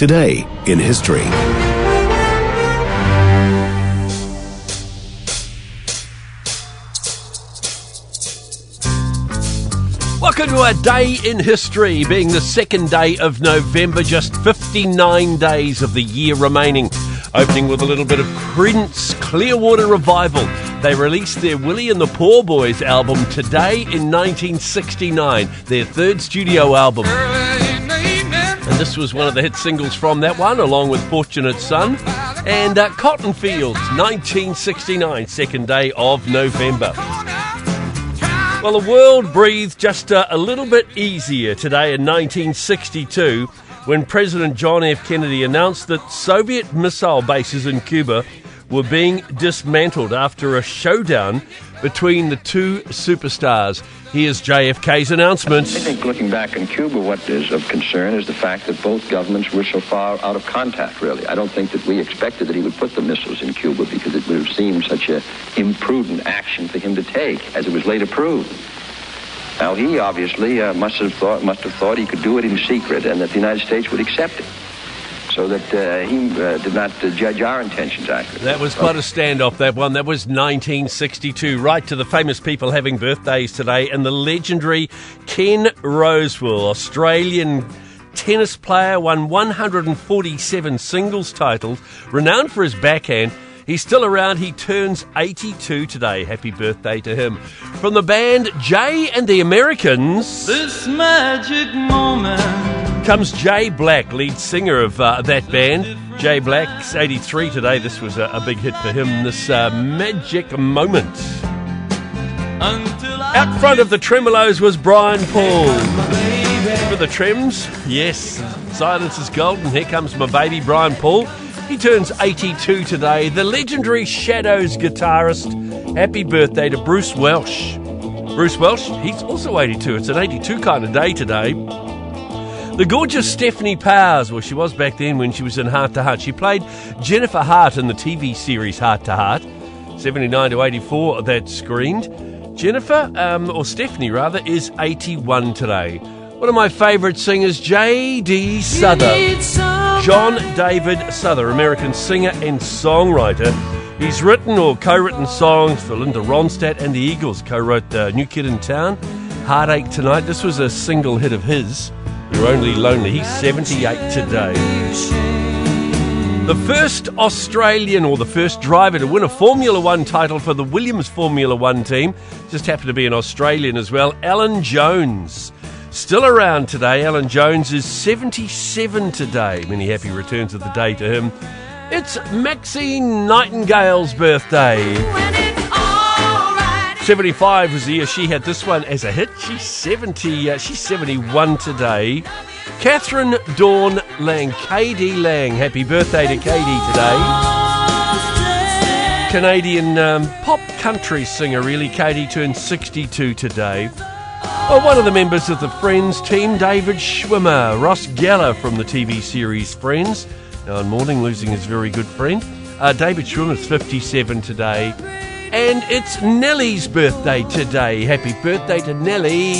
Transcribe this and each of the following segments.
Today in history. Welcome to a day in history, being the second day of November, just 59 days of the year remaining. Opening with a little bit of Creedence Clearwater Revival. They released their Willie and the Poor Boys album today in 1969, their third studio album. This was one of the hit singles from that one, along with Fortunate Son and uh, Cotton Fields, 1969, second day of November. Well, the world breathed just uh, a little bit easier today in 1962 when President John F. Kennedy announced that Soviet missile bases in Cuba were being dismantled after a showdown between the two superstars. Here's JFK's announcement. I think looking back in Cuba, what is of concern is the fact that both governments were so far out of contact, really. I don't think that we expected that he would put the missiles in Cuba because it would have seemed such an imprudent action for him to take, as it was later proved. Now, he obviously uh, must, have thought, must have thought he could do it in secret and that the United States would accept it so that uh, he uh, did not uh, judge our intentions accurately. That was quite a standoff, that one. That was 1962. Right to the famous people having birthdays today, and the legendary Ken Rosewall, Australian tennis player, won 147 singles titles, renowned for his backhand. He's still around. He turns 82 today. Happy birthday to him. From the band Jay and the Americans. This magic moment. Comes Jay Black, lead singer of uh, that band. Jay Black's 83 today. This was a, a big hit for him. This uh, magic moment. Out front of the Tremeloes was Brian Poole. For the Trems, yes, silence is golden. Here comes my baby, Brian Poole. He turns 82 today. The legendary Shadows guitarist. Happy birthday to Bruce Welch. Bruce Welch, he's also 82. It's an 82 kind of day today. The gorgeous Stefanie Powers, well, she was back then when she was in Hart to Hart. She played Jennifer Hart in the TV series Hart to Hart, 79 to 84 that screened. Jennifer, um, or Stefanie rather, is 81 today. One of my favourite singers, J.D. Souther. John David Souther, American singer and songwriter. He's written or co written songs for Linda Ronstadt and the Eagles, co wrote uh, New Kid in Town, Heartache Tonight. This was a single hit of his. You're Only Lonely. He's 78 today. The first Australian or the first driver to win a Formula One title for the Williams Formula One team just happened to be an Australian as well, Alan Jones. Still around today, Alan Jones is 77 today. Many happy returns of the day to him. It's Maxine Nightingale's birthday. 75 was the year she had this one as a hit. She's 70, uh, she's 71 today. Kathryn Dawn Lang, Lang. Happy birthday to KD today. Canadian um, pop country singer, really. KD turned 62 today. Well, one of the members of the Friends team, David Schwimmer, Ross Geller from the TV series Friends. Now, in mourning, losing his very good friend. Uh, David Schwimmer's 57 today. And it's Nelly's birthday today. Happy birthday to Nelly.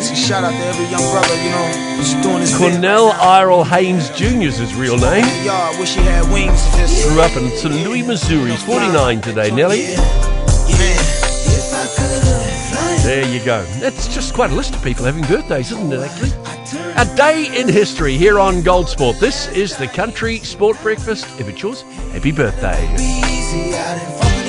See, shout out to every young brother, you know, who's doing his Cornell. Iral Haynes Jr. is his real name. Y'all wish he had wings. Just Grew up in St. Louis, Missouri. He's 49 today, Nelly. There you go. That's just quite a list of people having birthdays, isn't it, actually? A day in history here on Gold Sport. This is the Country Sport Breakfast. If it's yours, happy birthday.